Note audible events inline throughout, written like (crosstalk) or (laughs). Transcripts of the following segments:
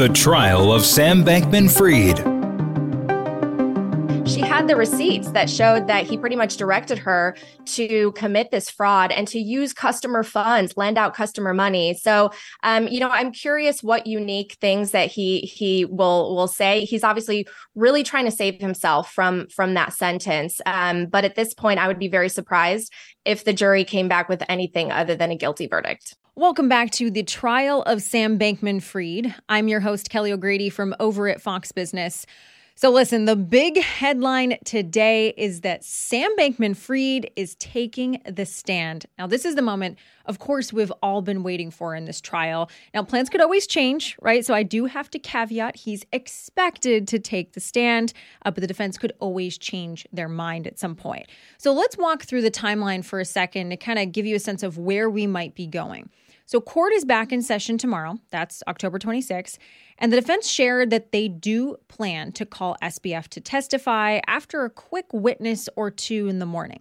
The trial of Sam Bankman Fried. She had the receipts that showed that he pretty much directed her to commit this fraud and to use customer funds, lend out customer money. So, um, you know, I'm curious what unique things that he he will will say. He's obviously really trying to save himself from from that sentence. Um, but at this point, I would be very surprised if the jury came back with anything other than a guilty verdict. Welcome back to the trial of Sam Bankman Fried. I'm your host, Kelly O'Grady from over at Fox Business. So, listen, the big headline today is that Sam Bankman Fried is taking the stand. Now, this is the moment, of course, we've all been waiting for in this trial. Now, plans could always change, right? So, I do have to caveat he's expected to take the stand, uh, but the defense could always change their mind at some point. So, let's walk through the timeline for a second to kind of give you a sense of where we might be going. So, court is back in session tomorrow. That's October 26th. And the defense shared that they do plan to call SBF to testify after a quick witness or two in the morning.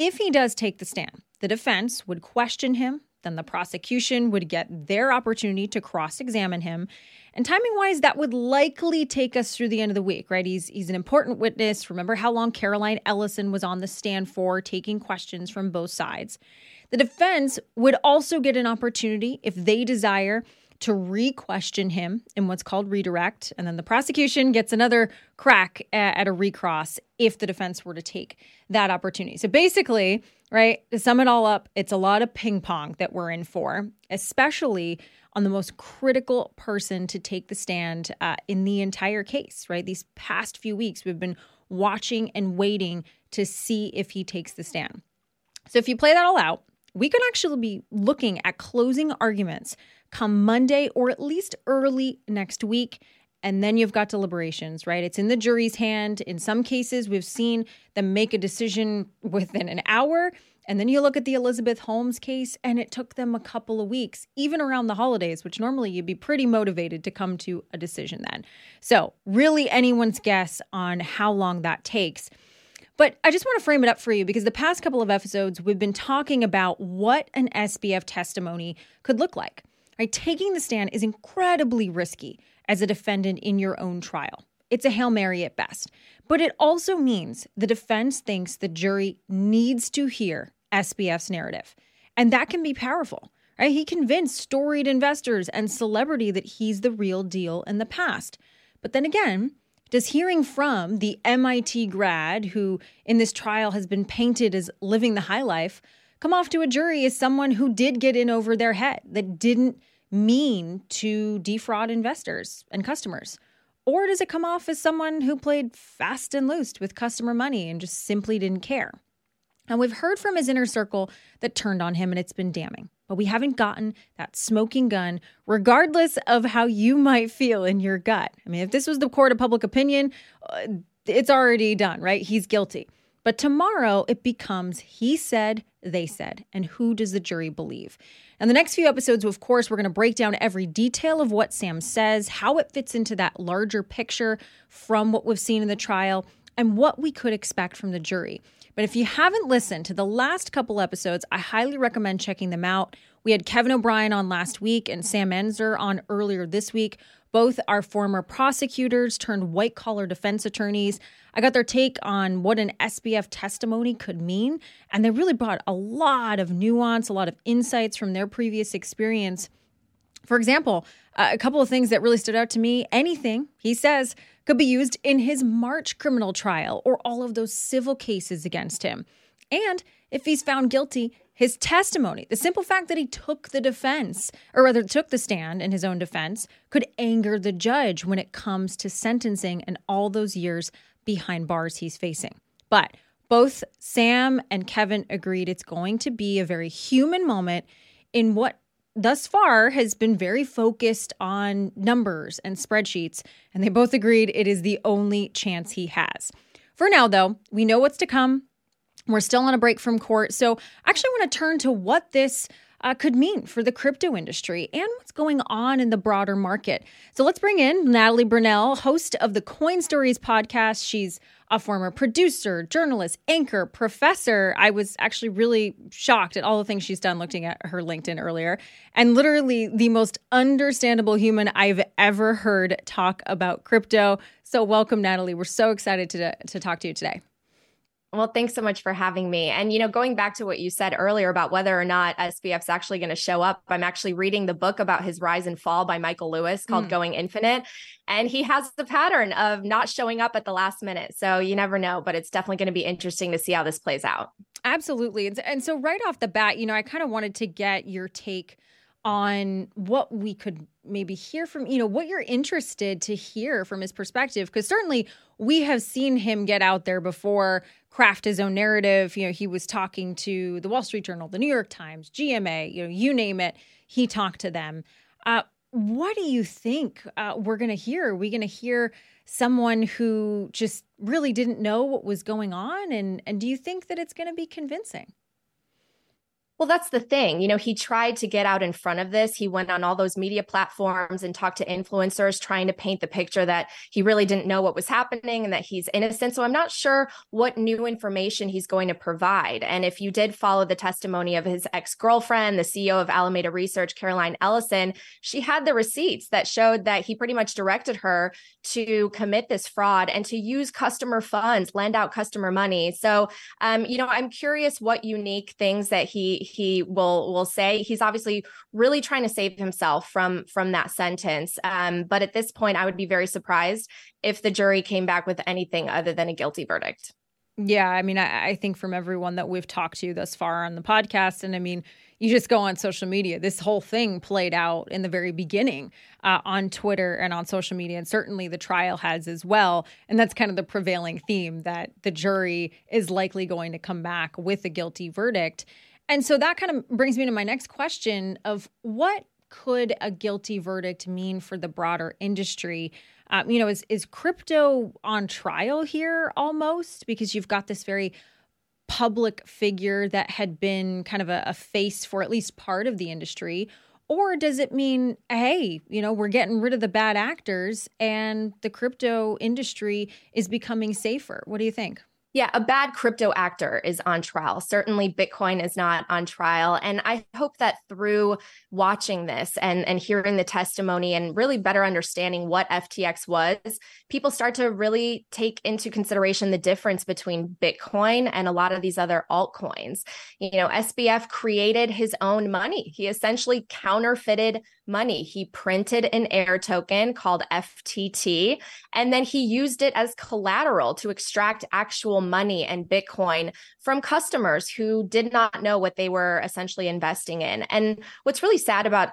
If he does take the stand, the defense would question him, then the prosecution would get their opportunity to cross examine him. And timing wise, that would likely take us through the end of the week, right? He's, he's an important witness. Remember how long Caroline Ellison was on the stand for, taking questions from both sides. The defense would also get an opportunity, if they desire, to re question him in what's called redirect. And then the prosecution gets another crack at a recross if the defense were to take that opportunity. So basically, right, to sum it all up, it's a lot of ping pong that we're in for, especially on the most critical person to take the stand uh, in the entire case, right? These past few weeks, we've been watching and waiting to see if he takes the stand. So if you play that all out, we could actually be looking at closing arguments come Monday or at least early next week. And then you've got deliberations, right? It's in the jury's hand. In some cases, we've seen them make a decision (laughs) within an hour. And then you look at the Elizabeth Holmes case, and it took them a couple of weeks, even around the holidays, which normally you'd be pretty motivated to come to a decision then. So, really, anyone's guess on how long that takes. But I just want to frame it up for you because the past couple of episodes, we've been talking about what an SBF testimony could look like. Right? Taking the stand is incredibly risky as a defendant in your own trial. It's a Hail Mary at best. But it also means the defense thinks the jury needs to hear SBF's narrative. And that can be powerful. Right? He convinced storied investors and celebrity that he's the real deal in the past. But then again, does hearing from the MIT grad who in this trial has been painted as living the high life come off to a jury as someone who did get in over their head, that didn't mean to defraud investors and customers? Or does it come off as someone who played fast and loose with customer money and just simply didn't care? And we've heard from his inner circle that turned on him, and it's been damning. But we haven't gotten that smoking gun, regardless of how you might feel in your gut. I mean, if this was the court of public opinion, uh, it's already done, right? He's guilty. But tomorrow it becomes he said, they said, and who does the jury believe? And the next few episodes, of course, we're going to break down every detail of what Sam says, how it fits into that larger picture from what we've seen in the trial, and what we could expect from the jury. But if you haven't listened to the last couple episodes, I highly recommend checking them out. We had Kevin O'Brien on last week and Sam Enzer on earlier this week. Both are former prosecutors turned white collar defense attorneys. I got their take on what an SBF testimony could mean, and they really brought a lot of nuance, a lot of insights from their previous experience. For example, uh, a couple of things that really stood out to me anything he says could be used in his March criminal trial or all of those civil cases against him. And if he's found guilty, his testimony, the simple fact that he took the defense, or rather took the stand in his own defense, could anger the judge when it comes to sentencing and all those years behind bars he's facing. But both Sam and Kevin agreed it's going to be a very human moment in what thus far has been very focused on numbers and spreadsheets, and they both agreed it is the only chance he has. For now, though, we know what's to come. We're still on a break from court. So, actually, I actually want to turn to what this uh, could mean for the crypto industry and what's going on in the broader market. So let's bring in Natalie Brunell, host of the Coin Stories podcast. She's a former producer, journalist, anchor, professor. I was actually really shocked at all the things she's done looking at her LinkedIn earlier, and literally the most understandable human I've ever heard talk about crypto. So, welcome, Natalie. We're so excited to, to talk to you today. Well, thanks so much for having me. And, you know, going back to what you said earlier about whether or not SBF's actually going to show up, I'm actually reading the book about his rise and fall by Michael Lewis called mm. Going Infinite. And he has the pattern of not showing up at the last minute. So you never know, but it's definitely going to be interesting to see how this plays out. Absolutely. And, and so, right off the bat, you know, I kind of wanted to get your take on what we could maybe hear from, you know, what you're interested to hear from his perspective. Because certainly we have seen him get out there before, craft his own narrative. You know, he was talking to the Wall Street Journal, the New York Times, GMA, you know, you name it, he talked to them. Uh, what do you think uh, we're going to hear? Are we going to hear someone who just really didn't know what was going on? And, and do you think that it's going to be convincing? Well, that's the thing. You know, he tried to get out in front of this. He went on all those media platforms and talked to influencers, trying to paint the picture that he really didn't know what was happening and that he's innocent. So I'm not sure what new information he's going to provide. And if you did follow the testimony of his ex girlfriend, the CEO of Alameda Research, Caroline Ellison, she had the receipts that showed that he pretty much directed her to commit this fraud and to use customer funds, lend out customer money. So, um, you know, I'm curious what unique things that he he will will say he's obviously really trying to save himself from from that sentence um, but at this point i would be very surprised if the jury came back with anything other than a guilty verdict yeah i mean I, I think from everyone that we've talked to thus far on the podcast and i mean you just go on social media. This whole thing played out in the very beginning uh, on Twitter and on social media, and certainly the trial has as well. And that's kind of the prevailing theme that the jury is likely going to come back with a guilty verdict. And so that kind of brings me to my next question of what could a guilty verdict mean for the broader industry? Um, you know, is is crypto on trial here almost because you've got this very public figure that had been kind of a, a face for at least part of the industry? Or does it mean, hey, you know, we're getting rid of the bad actors and the crypto industry is becoming safer? What do you think? Yeah, a bad crypto actor is on trial. Certainly Bitcoin is not on trial. And I hope that through watching this and, and hearing the testimony and really better understanding what FTX was, people start to really take into consideration the difference between Bitcoin and a lot of these other altcoins. You know, SBF created his own money. He essentially counterfeited money. He printed an air token called FTT, and then he used it as collateral to extract actual money and Bitcoin from customers who did not know what they were essentially investing in. And what's really sad about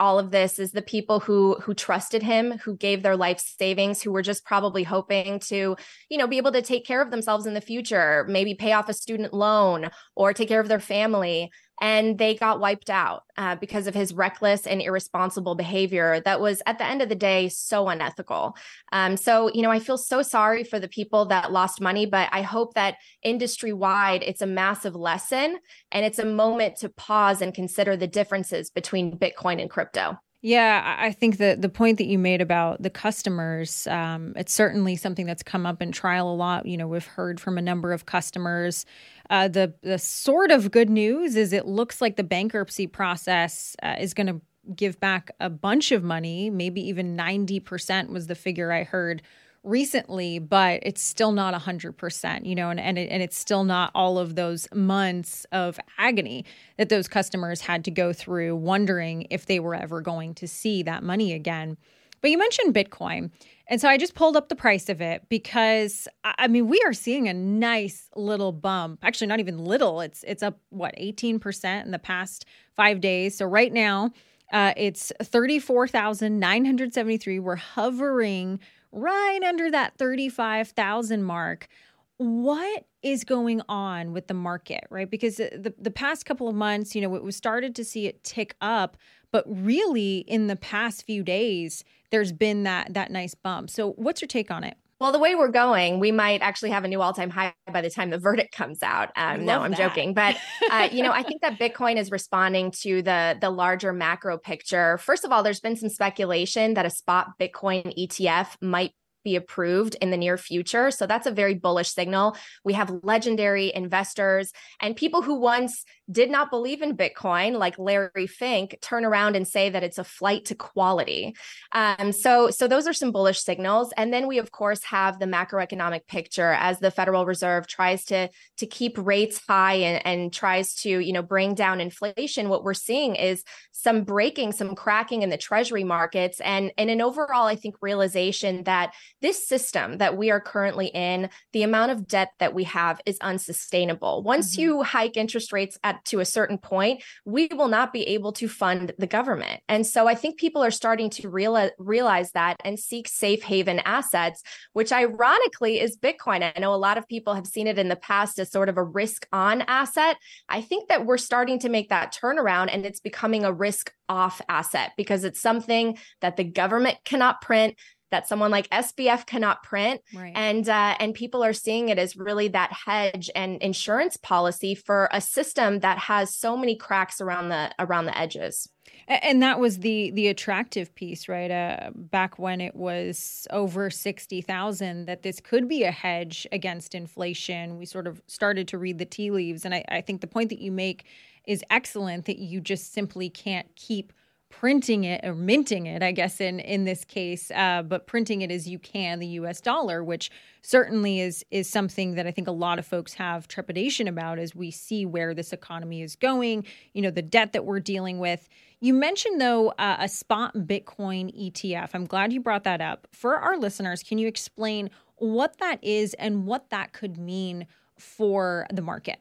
all of this is the people who who trusted him who gave their life savings who were just probably hoping to you know be able to take care of themselves in the future maybe pay off a student loan or take care of their family and they got wiped out uh, because of his reckless and irresponsible behavior that was at the end of the day so unethical. Um, so you know i feel so sorry for the people that lost money but i hope that industry wide it's a massive lesson and it's a moment to pause and consider the differences between bitcoin and crypto yeah, I think that the point that you made about the customers, um, it's certainly something that's come up in trial a lot. You know, we've heard from a number of customers. Uh, the the sort of good news is it looks like the bankruptcy process uh, is going to give back a bunch of money, maybe even ninety percent was the figure I heard recently, but it's still not 100%, you know, and, and, it, and it's still not all of those months of agony that those customers had to go through, wondering if they were ever going to see that money again. But you mentioned Bitcoin. And so I just pulled up the price of it because I mean we are seeing a nice little bump. Actually not even little. It's it's up what 18% in the past 5 days. So right now uh, it's 34,973. We're hovering right under that 35,000 mark. What is going on with the market, right? Because the, the past couple of months, you know, we started to see it tick up, but really in the past few days, there's been that that nice bump. So what's your take on it? Well, the way we're going, we might actually have a new all-time high by the time the verdict comes out. Um, no, I'm that. joking, but uh, you know, I (laughs) think that Bitcoin is responding to the the larger macro picture. First of all, there's been some speculation that a spot Bitcoin ETF might be approved in the near future. So that's a very bullish signal. We have legendary investors and people who once did not believe in Bitcoin, like Larry Fink, turn around and say that it's a flight to quality. Um, so, so those are some bullish signals. And then we, of course, have the macroeconomic picture as the Federal Reserve tries to to keep rates high and, and tries to, you know, bring down inflation. What we're seeing is some breaking, some cracking in the Treasury markets, and and an overall, I think, realization that this system that we are currently in, the amount of debt that we have is unsustainable. Once mm-hmm. you hike interest rates at to a certain point, we will not be able to fund the government. And so I think people are starting to realize realize that and seek safe haven assets, which ironically is Bitcoin. I know a lot of people have seen it in the past as sort of a risk on asset. I think that we're starting to make that turnaround and it's becoming a risk off asset because it's something that the government cannot print that someone like SBF cannot print, right. and uh, and people are seeing it as really that hedge and insurance policy for a system that has so many cracks around the around the edges. And that was the the attractive piece, right? Uh, back when it was over sixty thousand, that this could be a hedge against inflation. We sort of started to read the tea leaves, and I, I think the point that you make is excellent. That you just simply can't keep printing it or minting it, I guess in in this case, uh, but printing it as you can the U.S. dollar, which certainly is is something that I think a lot of folks have trepidation about as we see where this economy is going. You know, the debt that we're dealing with. You mentioned though uh, a spot Bitcoin ETF. I'm glad you brought that up for our listeners. Can you explain what that is and what that could mean for the market?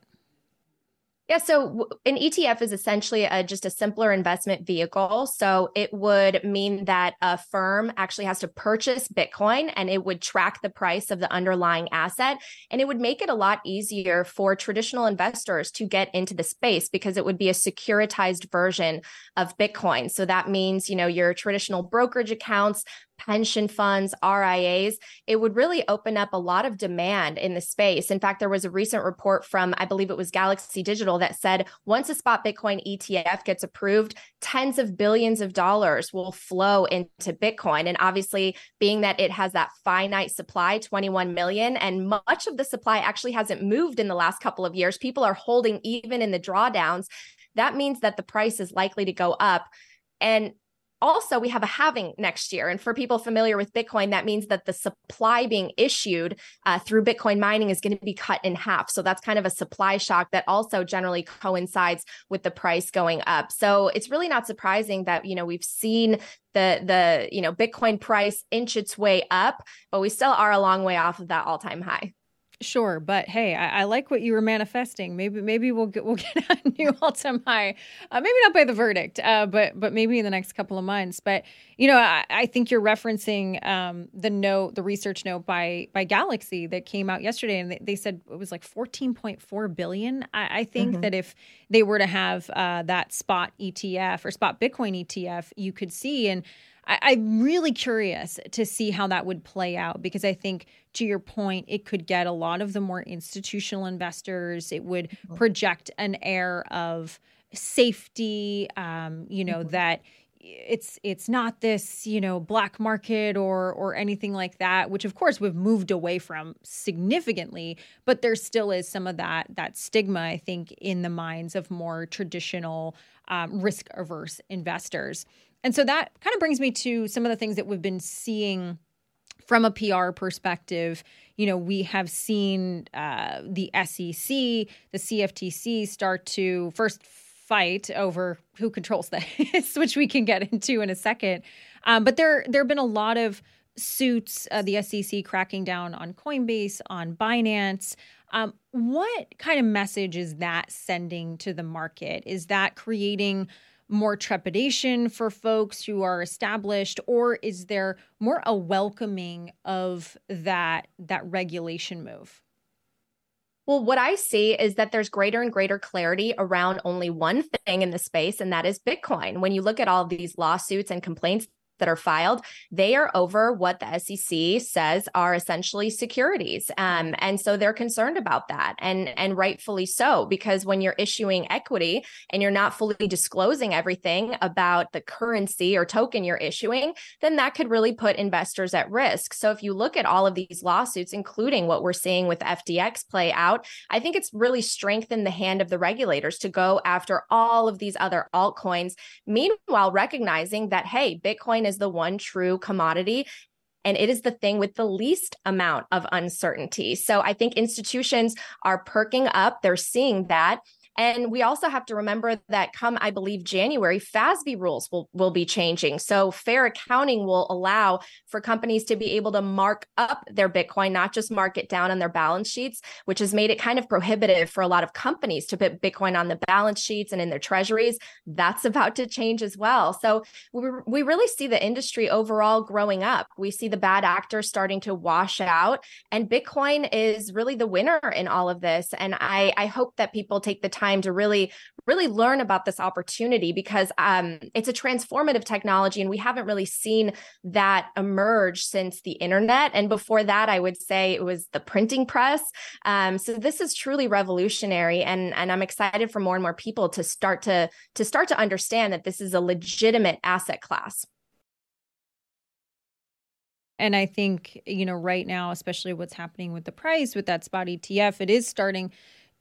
Yeah, so an ETF is essentially a, just a simpler investment vehicle. So it would mean that a firm actually has to purchase Bitcoin and it would track the price of the underlying asset. And it would make it a lot easier for traditional investors to get into the space because it would be a securitized version of Bitcoin. So that means, you know, your traditional brokerage accounts pension funds, RIAs, it would really open up a lot of demand in the space. In fact, there was a recent report from, I believe it was Galaxy Digital, that said once a spot Bitcoin ETF gets approved, tens of billions of dollars will flow into Bitcoin. And obviously, being that it has that finite supply, 21 million, and much of the supply actually hasn't moved in the last couple of years, people are holding even in the drawdowns. That means that the price is likely to go up. And also we have a halving next year. And for people familiar with bitcoin that means that the supply being issued uh, through bitcoin mining is going to be cut in half. So that's kind of a supply shock that also generally coincides with the price going up. So it's really not surprising that you know we've seen the the you know bitcoin price inch its way up but we still are a long way off of that all-time high Sure, but hey, I, I, like what you were manifesting. Maybe maybe we'll get we'll (laughs) get a new all-time high. Uh, maybe not by the verdict, uh, but but maybe in the next couple of months. But you know, I, I think you're referencing um, the note, the research note by by Galaxy that came out yesterday, and they, they said it was like 14.4 billion. I, I think mm-hmm. that if they were to have uh, that spot ETF or spot Bitcoin ETF, you could see and. I, am really curious to see how that would play out because I think, to your point, it could get a lot of the more institutional investors. It would mm-hmm. project an air of safety, um, you know, mm-hmm. that it's it's not this you know black market or or anything like that which of course we've moved away from significantly but there still is some of that that stigma i think in the minds of more traditional um, risk averse investors and so that kind of brings me to some of the things that we've been seeing from a PR perspective. You know, we have seen uh, the SEC, the CFTC start to first fight over who controls this, (laughs) which we can get into in a second. Um, but there, there have been a lot of suits, uh, the SEC cracking down on Coinbase, on Binance. Um, what kind of message is that sending to the market? Is that creating more trepidation for folks who are established or is there more a welcoming of that that regulation move Well, what I see is that there's greater and greater clarity around only one thing in the space, and that is Bitcoin. When you look at all these lawsuits and complaints that are filed, they are over what the SEC says are essentially securities. Um, and so they're concerned about that and, and rightfully so, because when you're issuing equity and you're not fully disclosing everything about the currency or token you're issuing, then that could really put investors at risk. So if you look at all of these lawsuits, including what we're seeing with FTX play out, I think it's really strengthened the hand of the regulators to go after all of these other altcoins. Meanwhile, recognizing that, hey, Bitcoin Bitcoin is the one true commodity and it is the thing with the least amount of uncertainty. So I think institutions are perking up. They're seeing that. And we also have to remember that come, I believe, January, FASB rules will, will be changing. So fair accounting will allow for companies to be able to mark up their Bitcoin, not just mark it down on their balance sheets, which has made it kind of prohibitive for a lot of companies to put Bitcoin on the balance sheets and in their treasuries. That's about to change as well. So we, we really see the industry overall growing up. We see the bad actors starting to wash out, and Bitcoin is really the winner in all of this. And I, I hope that people take the time time to really really learn about this opportunity because um, it's a transformative technology and we haven't really seen that emerge since the internet. And before that i would say it was the printing press. Um, so this is truly revolutionary and and i'm excited for more and more people to start to to start to understand that this is a legitimate asset class. And I think, you know, right now, especially what's happening with the price with that spot ETF, it is starting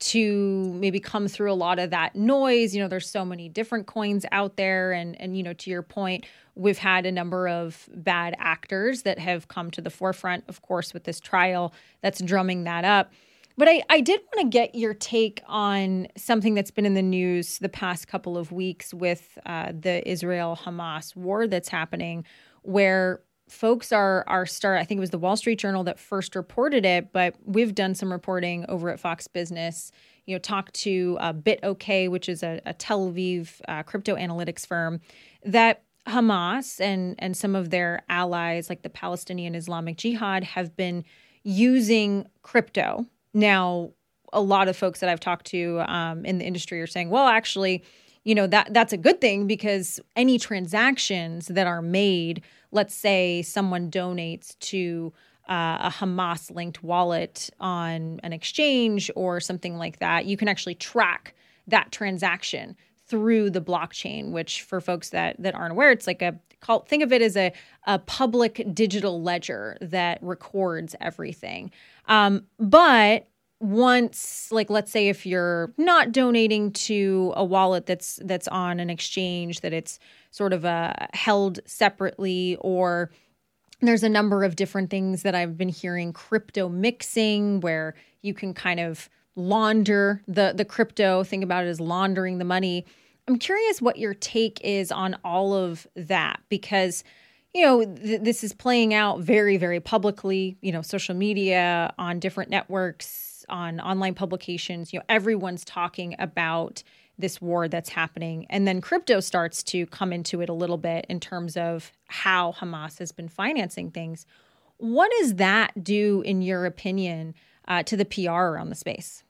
to maybe come through a lot of that noise. You know, there's so many different coins out there. And, and, you know, to your point, we've had a number of bad actors that have come to the forefront, of course, with this trial that's drumming that up. But I, I did want to get your take on something that's been in the news the past couple of weeks with uh, the Israel Hamas war that's happening, where folks are are start i think it was the wall street journal that first reported it but we've done some reporting over at fox business you know talked to uh, BitOK which is a, a tel aviv uh, crypto analytics firm that hamas and and some of their allies like the palestinian islamic jihad have been using crypto. Now a lot of folks that i've talked to um, in the industry are saying well actually you know that that's a good thing because any transactions that are made let's say someone donates to uh, a Hamas linked wallet on an exchange or something like that, you can actually track that transaction through the blockchain, which for folks that that aren't aware, it's like a call think of it as a, a public digital ledger that records everything. Um, but once like let's say if you're not donating to a wallet that's that's on an exchange that it's sort of uh, held separately or there's a number of different things that I've been hearing crypto mixing where you can kind of launder the the crypto think about it as laundering the money. I'm curious what your take is on all of that because you know th- this is playing out very very publicly you know social media on different networks on online publications you know everyone's talking about this war that's happening. And then crypto starts to come into it a little bit in terms of how Hamas has been financing things. What does that do in your opinion uh, to the PR around the space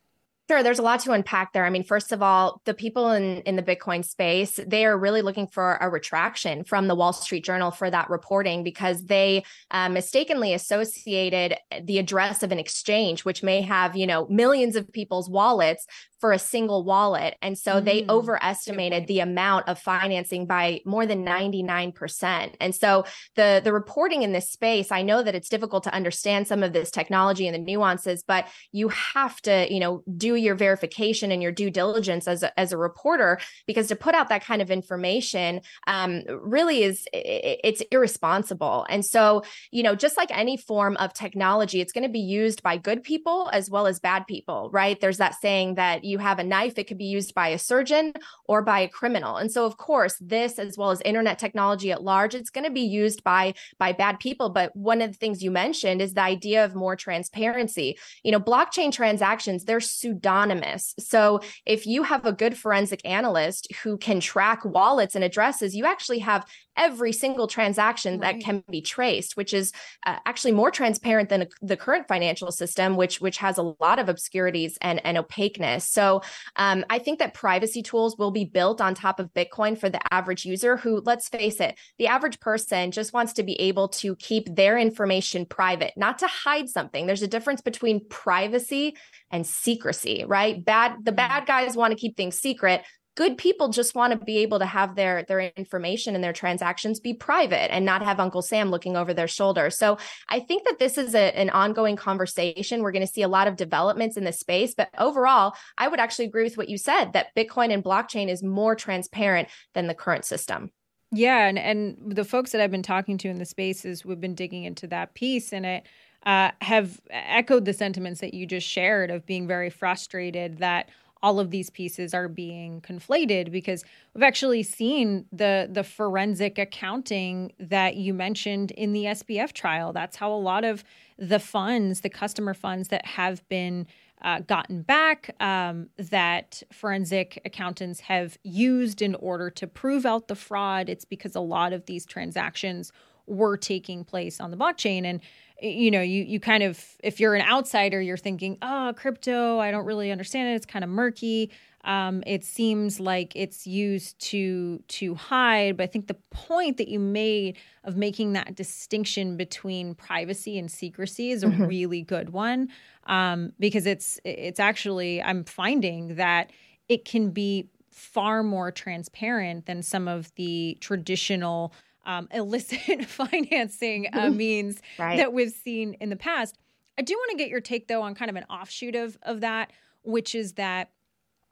Sure, there's a lot to unpack there. I mean, first of all, the people in in the Bitcoin space, they are really looking for a retraction from the Wall Street Journal for that reporting because they uh, mistakenly associated the address of an exchange, which may have you know millions of people's wallets, for a single wallet. And so mm, they overestimated the amount of financing by more than 99%. And so the the reporting in this space, I know that it's difficult to understand some of this technology and the nuances, but you have to, you know, do your verification and your due diligence as a, as a reporter because to put out that kind of information um, really is it's irresponsible. And so, you know, just like any form of technology, it's going to be used by good people as well as bad people, right? There's that saying that you have a knife, it could be used by a surgeon or by a criminal. And so, of course, this as well as internet technology at large, it's going to be used by by bad people. But one of the things you mentioned is the idea of more transparency. You know, blockchain transactions, they're su- pseudonymous. So if you have a good forensic analyst who can track wallets and addresses, you actually have every single transaction right. that can be traced which is uh, actually more transparent than the current financial system which which has a lot of obscurities and, and opaqueness so um, i think that privacy tools will be built on top of bitcoin for the average user who let's face it the average person just wants to be able to keep their information private not to hide something there's a difference between privacy and secrecy right? Bad the mm-hmm. bad guys want to keep things secret. Good people just want to be able to have their their information and their transactions be private and not have uncle sam looking over their shoulder. So i think that this is a, an ongoing conversation. We're going to see a lot of developments in this space but overall i would actually agree with what you said that bitcoin and blockchain is more transparent than the current system. Yeah and and the folks that i've been talking to in the spaces we've been digging into that piece and it uh, have echoed the sentiments that you just shared of being very frustrated that all of these pieces are being conflated because we've actually seen the the forensic accounting that you mentioned in the SBF trial. That's how a lot of the funds, the customer funds that have been uh, gotten back, um, that forensic accountants have used in order to prove out the fraud. It's because a lot of these transactions were taking place on the blockchain. And you know you you kind of if you're an outsider you're thinking oh crypto i don't really understand it. It's kind of murky. Um, it seems like it's used to to hide. But i think the point that you made of making that distinction between privacy and secrecy is a mm-hmm. really good one um, because it's it's actually i'm finding that it can be far more transparent than some of the traditional um, illicit (laughs) financing uh, means right. that we've seen in the past. I do want to get your take though on kind of an offshoot of of that, which is that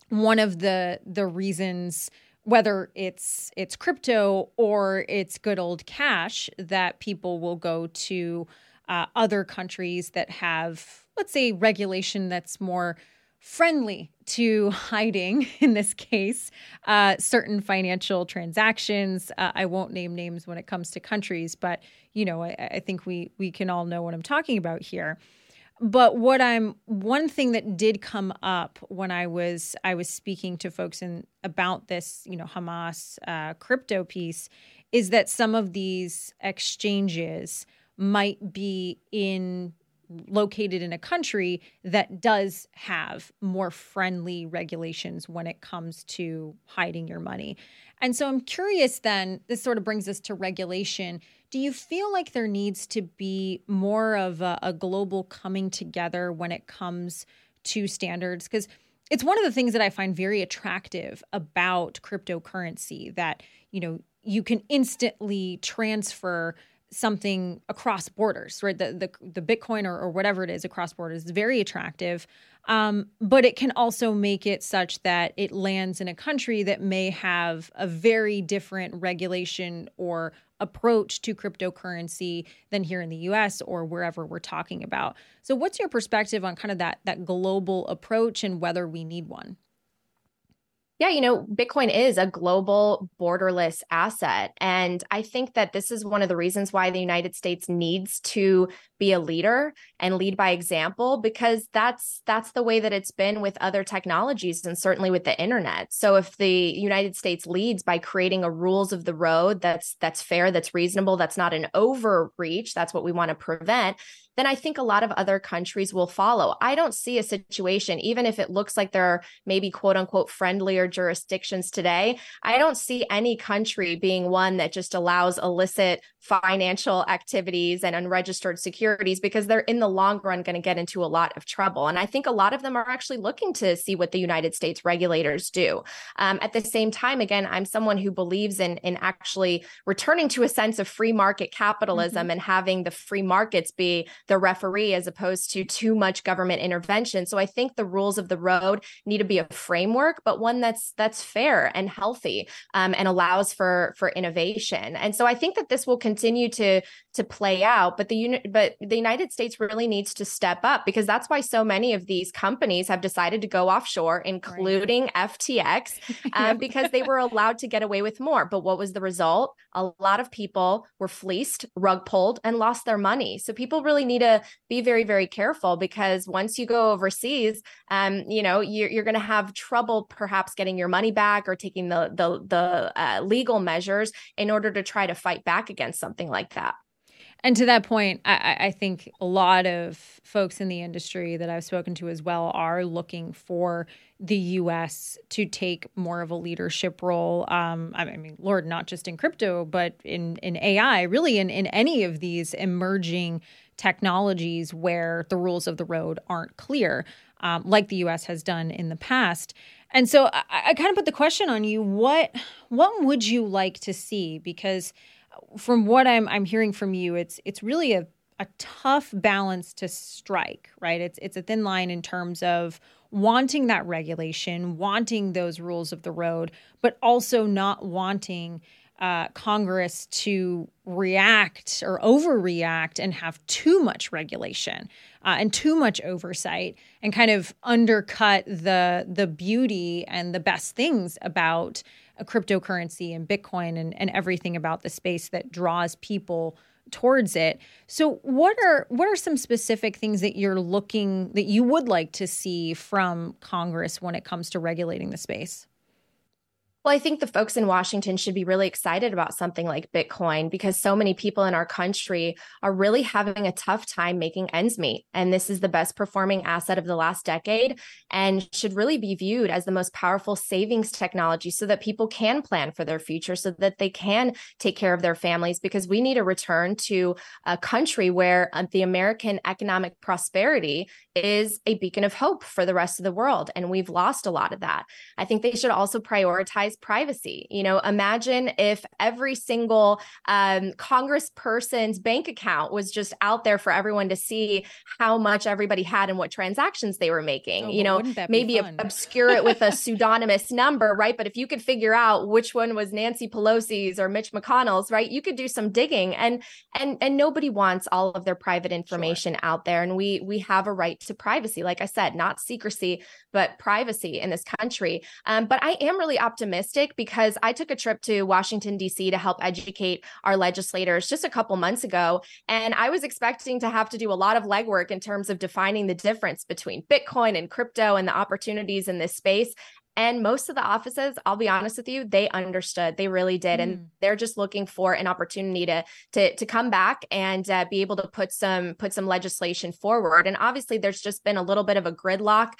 one of the the reasons whether it's it's crypto or it's good old cash that people will go to uh, other countries that have let's say regulation that's more friendly to (laughs) hiding, in this case, uh, certain financial transactions. Uh, I won't name names when it comes to countries, but you know, I, I think we we can all know what I'm talking about here. But what I'm one thing that did come up when I was I was speaking to folks in about this, you know, Hamas uh, crypto piece, is that some of these exchanges might be in located in a country that does have more friendly regulations when it comes to hiding your money. And so I'm curious then, this sort of brings us to regulation. Do you feel like there needs to be more of a, a global coming together when it comes to standards? Because it's one of the things that I find very attractive about cryptocurrency that, you know, you can instantly transfer something across borders, right? The the, the Bitcoin or, or whatever it is across borders is very attractive. Um, but it can also make it such that it lands in a country that may have a very different regulation or approach to cryptocurrency than here in the US or wherever we're talking about. So what's your perspective on kind of that that global approach and whether we need one? Yeah, you know, Bitcoin is a global borderless asset. And I think that this is one of the reasons why the United States needs to be a leader and lead by example because that's that's the way that it's been with other technologies and certainly with the internet. So if the United States leads by creating a rules of the road that's that's fair, that's reasonable, that's not an overreach, that's what we want to prevent, then I think a lot of other countries will follow. I don't see a situation, even if it looks like there are maybe quote unquote friendlier jurisdictions today, I don't see any country being one that just allows illicit financial activities and unregistered securities because they're in the long run going to get into a lot of trouble. And I think a lot of them are actually looking to see what the United States regulators do. Um, at the same time, again, I'm someone who believes in in actually returning to a sense of free market capitalism mm-hmm. and having the free markets be the referee as opposed to too much government intervention. So I think the rules of the road need to be a framework, but one that's that's fair and healthy um, and allows for for innovation. And so I think that this will continue to to play out. But the but the United States really needs to step up because that's why so many of these companies have decided to go offshore, including right. (laughs) FTX, um, because they were allowed to get away with more. But what was the result? A lot of people were fleeced, rug pulled, and lost their money. So people really need to be very very careful because once you go overseas, um, you know you're, you're going to have trouble perhaps getting your money back or taking the the the uh, legal measures in order to try to fight back against something like that. And to that point, I, I, think a lot of folks in the industry that I've spoken to as well are looking for the U.S. to take more of a leadership role. Um, I mean, Lord, not just in crypto, but in in AI, really in in any of these emerging technologies where the rules of the road aren't clear, um, like the U.S. has done in the past. And so I, I kind of put the question on you: what what would you like to see? Because from what I'm I'm hearing from you, it's it's really a a tough balance to strike, right? It's it's a thin line in terms of wanting that regulation, wanting those rules of the road, but also not wanting uh, Congress to react or overreact and have too much regulation uh, and too much oversight and kind of undercut the the beauty and the best things about a cryptocurrency and Bitcoin and, and everything about the space that draws people towards it. So what are what are some specific things that you're looking that you would like to see from Congress when it comes to regulating the space? Well, I think the folks in Washington should be really excited about something like Bitcoin because so many people in our country are really having a tough time making ends meet. And this is the best performing asset of the last decade and should really be viewed as the most powerful savings technology so that people can plan for their future, so that they can take care of their families. Because we need a return to a country where uh, the American economic prosperity is a beacon of hope for the rest of the world. And we've lost a lot of that. I think they should also prioritize privacy. You know, imagine if every single um, congressperson's bank account was just out there for everyone to see how much everybody had and what transactions they were making. Oh, you know, maybe obscure it with a (laughs) pseudonymous number, right? But if you could figure out which one was Nancy Pelosi's or Mitch McConnell's, right, you could do some digging. And and and nobody wants all of their private information sure. out there. And we we have a right to privacy, like I said, not secrecy, but privacy in this country. Um, but I am really optimistic because I took a trip to Washington, D.C. to help educate our legislators just a couple months ago. And I was expecting to have to do a lot of legwork in terms of defining the difference between Bitcoin and crypto and the opportunities in this space. And most of the offices, I'll be honest with you, they understood. They really did, mm. and they're just looking for an opportunity to to to come back and uh, be able to put some put some legislation forward. And obviously, there's just been a little bit of a gridlock,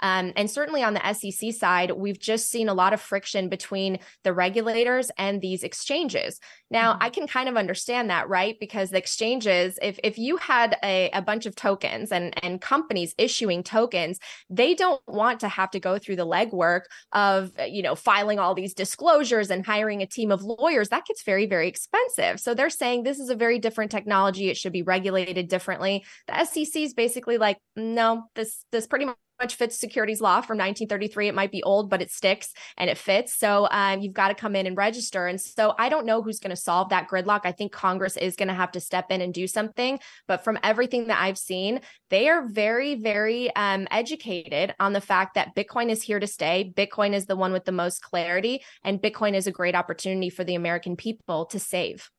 um, and certainly on the SEC side, we've just seen a lot of friction between the regulators and these exchanges. Now, mm. I can kind of understand that, right? Because the exchanges, if if you had a, a bunch of tokens and and companies issuing tokens, they don't want to have to go through the legwork of you know filing all these disclosures and hiring a team of lawyers that gets very very expensive. So they're saying this is a very different technology. It should be regulated differently. The sec is basically like no this this pretty much fits securities law from 1933. It might be old, but it sticks and it fits. So um, you've got to come in and register. And so I don't know who's going to solve that gridlock. I think Congress is going to have to step in and do something. But from everything that I've seen, they are very, very um, educated on the fact that Bitcoin is here to stay. Bitcoin is the one with the most clarity, and Bitcoin is a great opportunity for the American people to save.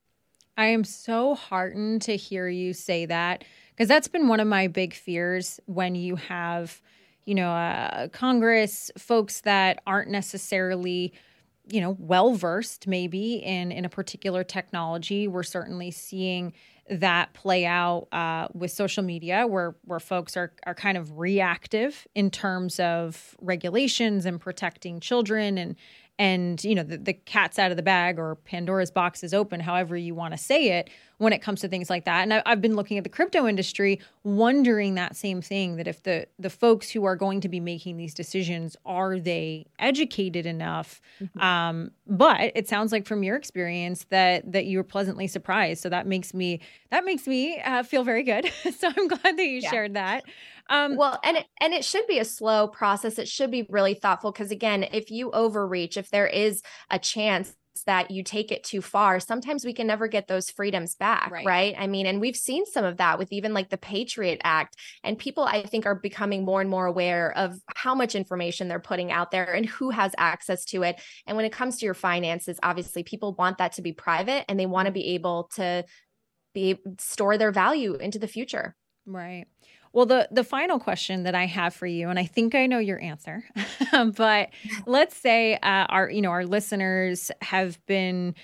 I am so heartened to hear you say that because that's been one of my big fears when you have you know, uh, Congress, folks that aren't necessarily, you know, well versed maybe in in a particular technology. We're certainly seeing that play out uh, with social media, where where folks are are kind of reactive in terms of regulations and protecting children and and you know the, the cat's out of the bag or pandora's box is open however you want to say it when it comes to things like that. And I, have been looking at the crypto industry, wondering that same thing that if the the folks who are going to be making these decisions are they educated enough? Mm-hmm. Um, but it sounds like from your experience that that you were pleasantly surprised. So that makes me that makes me uh, feel very good. (laughs) so I'm glad that you yeah. shared that. Um, well, and it, and it should be a slow process. It should be really thoughtful because again, if you overreach, if there is a chance that you take it too far, sometimes we can never get those freedoms back, right. right. I mean, and we've seen some of that with even like the Patriot Act. And people, I think, are becoming more and more aware of how much information they're putting out there and who has access to it. And when it comes to your finances, obviously, people want that to be private and they want to be able to be store their value into the future. Right. Well, the the final question that I have for you, and I think I know your answer, (laughs) but let's say uh, our you know our listeners have been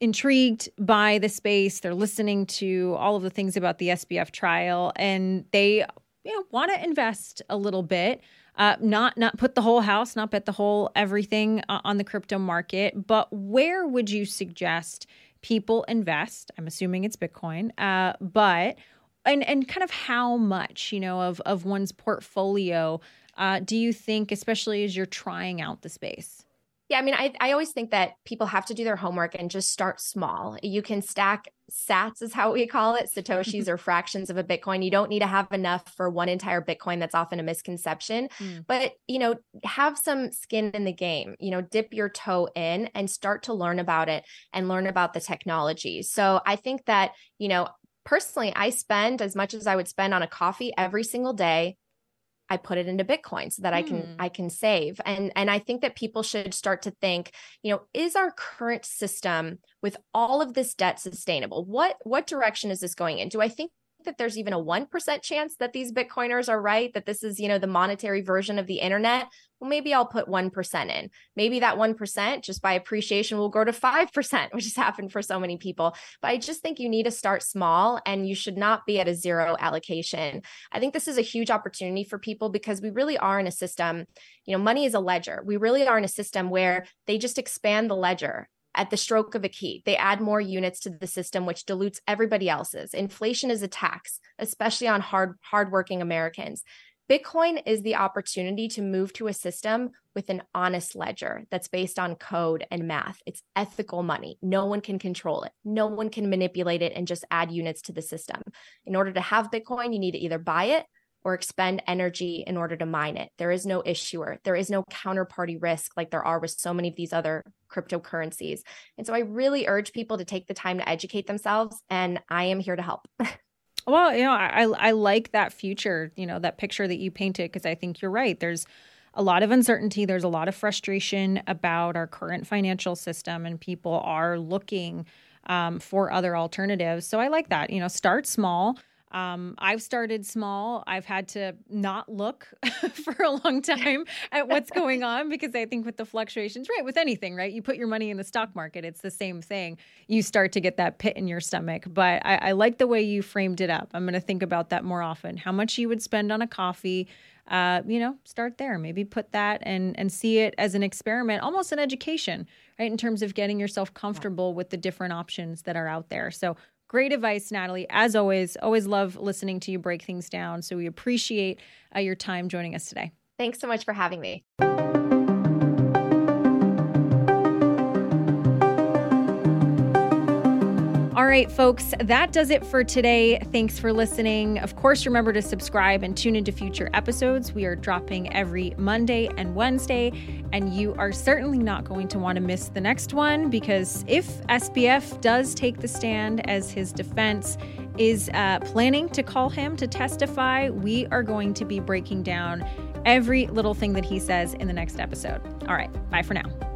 intrigued by the space. They're listening to all of the things about the SBF trial, and they you know want to invest a little bit. Uh, not not put the whole house, not bet the whole everything uh, on the crypto market, but where would you suggest people invest? I'm assuming it's Bitcoin, uh, but and and kind of how much you know of of one's portfolio uh, do you think especially as you're trying out the space yeah, I mean, I, I always think that people have to do their homework and just start small. You can stack sats, is how we call it, Satoshis (laughs) or fractions of a Bitcoin. You don't need to have enough for one entire Bitcoin. That's often a misconception. Mm. But, you know, have some skin in the game, you know, dip your toe in and start to learn about it and learn about the technology. So I think that, you know, personally, I spend as much as I would spend on a coffee every single day. I put it into Bitcoin so that mm. I can hmm. I can save. And and I think that people should start to think, you know, is our current system with all of this debt sustainable? What what direction is this going in? Do I think that there's even a 1% chance that these Bitcoiners are right, that this is, you know, the monetary version of the internet, well, maybe I'll put 1% in. Maybe that 1% just by appreciation will grow to 5%, (laughs) which has happened for so many people. But I just think you need to start small and you should not be at a zero allocation. I think this is a huge opportunity for people because we really are in a system, you know, money is a ledger. We really are in a system where they just expand the ledger at the stroke of a key. They add more units to the system, which dilutes everybody else's. Inflation is a tax, especially on hard hardworking Americans. Bitcoin is the opportunity to move to a system with an honest ledger that's based on code and math. It's ethical money. No one can control it. No one can manipulate it and just add units to the system. In order to have Bitcoin, you need to either buy it or expend energy in order to mine it. There is no issuer, there is no counterparty risk like there are with so many of these other cryptocurrencies. And so I really urge people to take the time to educate themselves, and I am here to help. (laughs) well, you know, I, I like that future, you know, that picture that you painted, because I think you're right. There's a lot of uncertainty. There's a lot of frustration about our current financial system, and people are looking um, for other alternatives. So I like that. You know, start small. Um, I've started small. I've had to not look (laughs) for a long time at what's going (laughs) on because I think with the fluctuations, right, with anything, right, you put your money in the stock market, it's the same thing. You start to get that pit in your stomach. But I, I like the way you framed it up. I'm going to think about that more often. How much you would spend on a coffee. Uh, you know, start there. Maybe put that and and see it as an experiment, almost an education, right? In terms of getting yourself comfortable with the different options that are out there. So Great advice, Natalie. As always, always love listening to you break things down. So we appreciate uh, your time joining us today. Thanks so much for having me. All right, folks, that does it for today. Thanks for listening. Of course, remember to subscribe and tune into future episodes. We are dropping every Monday and Wednesday, and you are certainly not going to want to miss the next one because if SBF does take the stand as his defense is uh, planning to call him to testify, we are going to be breaking down every little thing that he says in the next episode. All right, bye for now.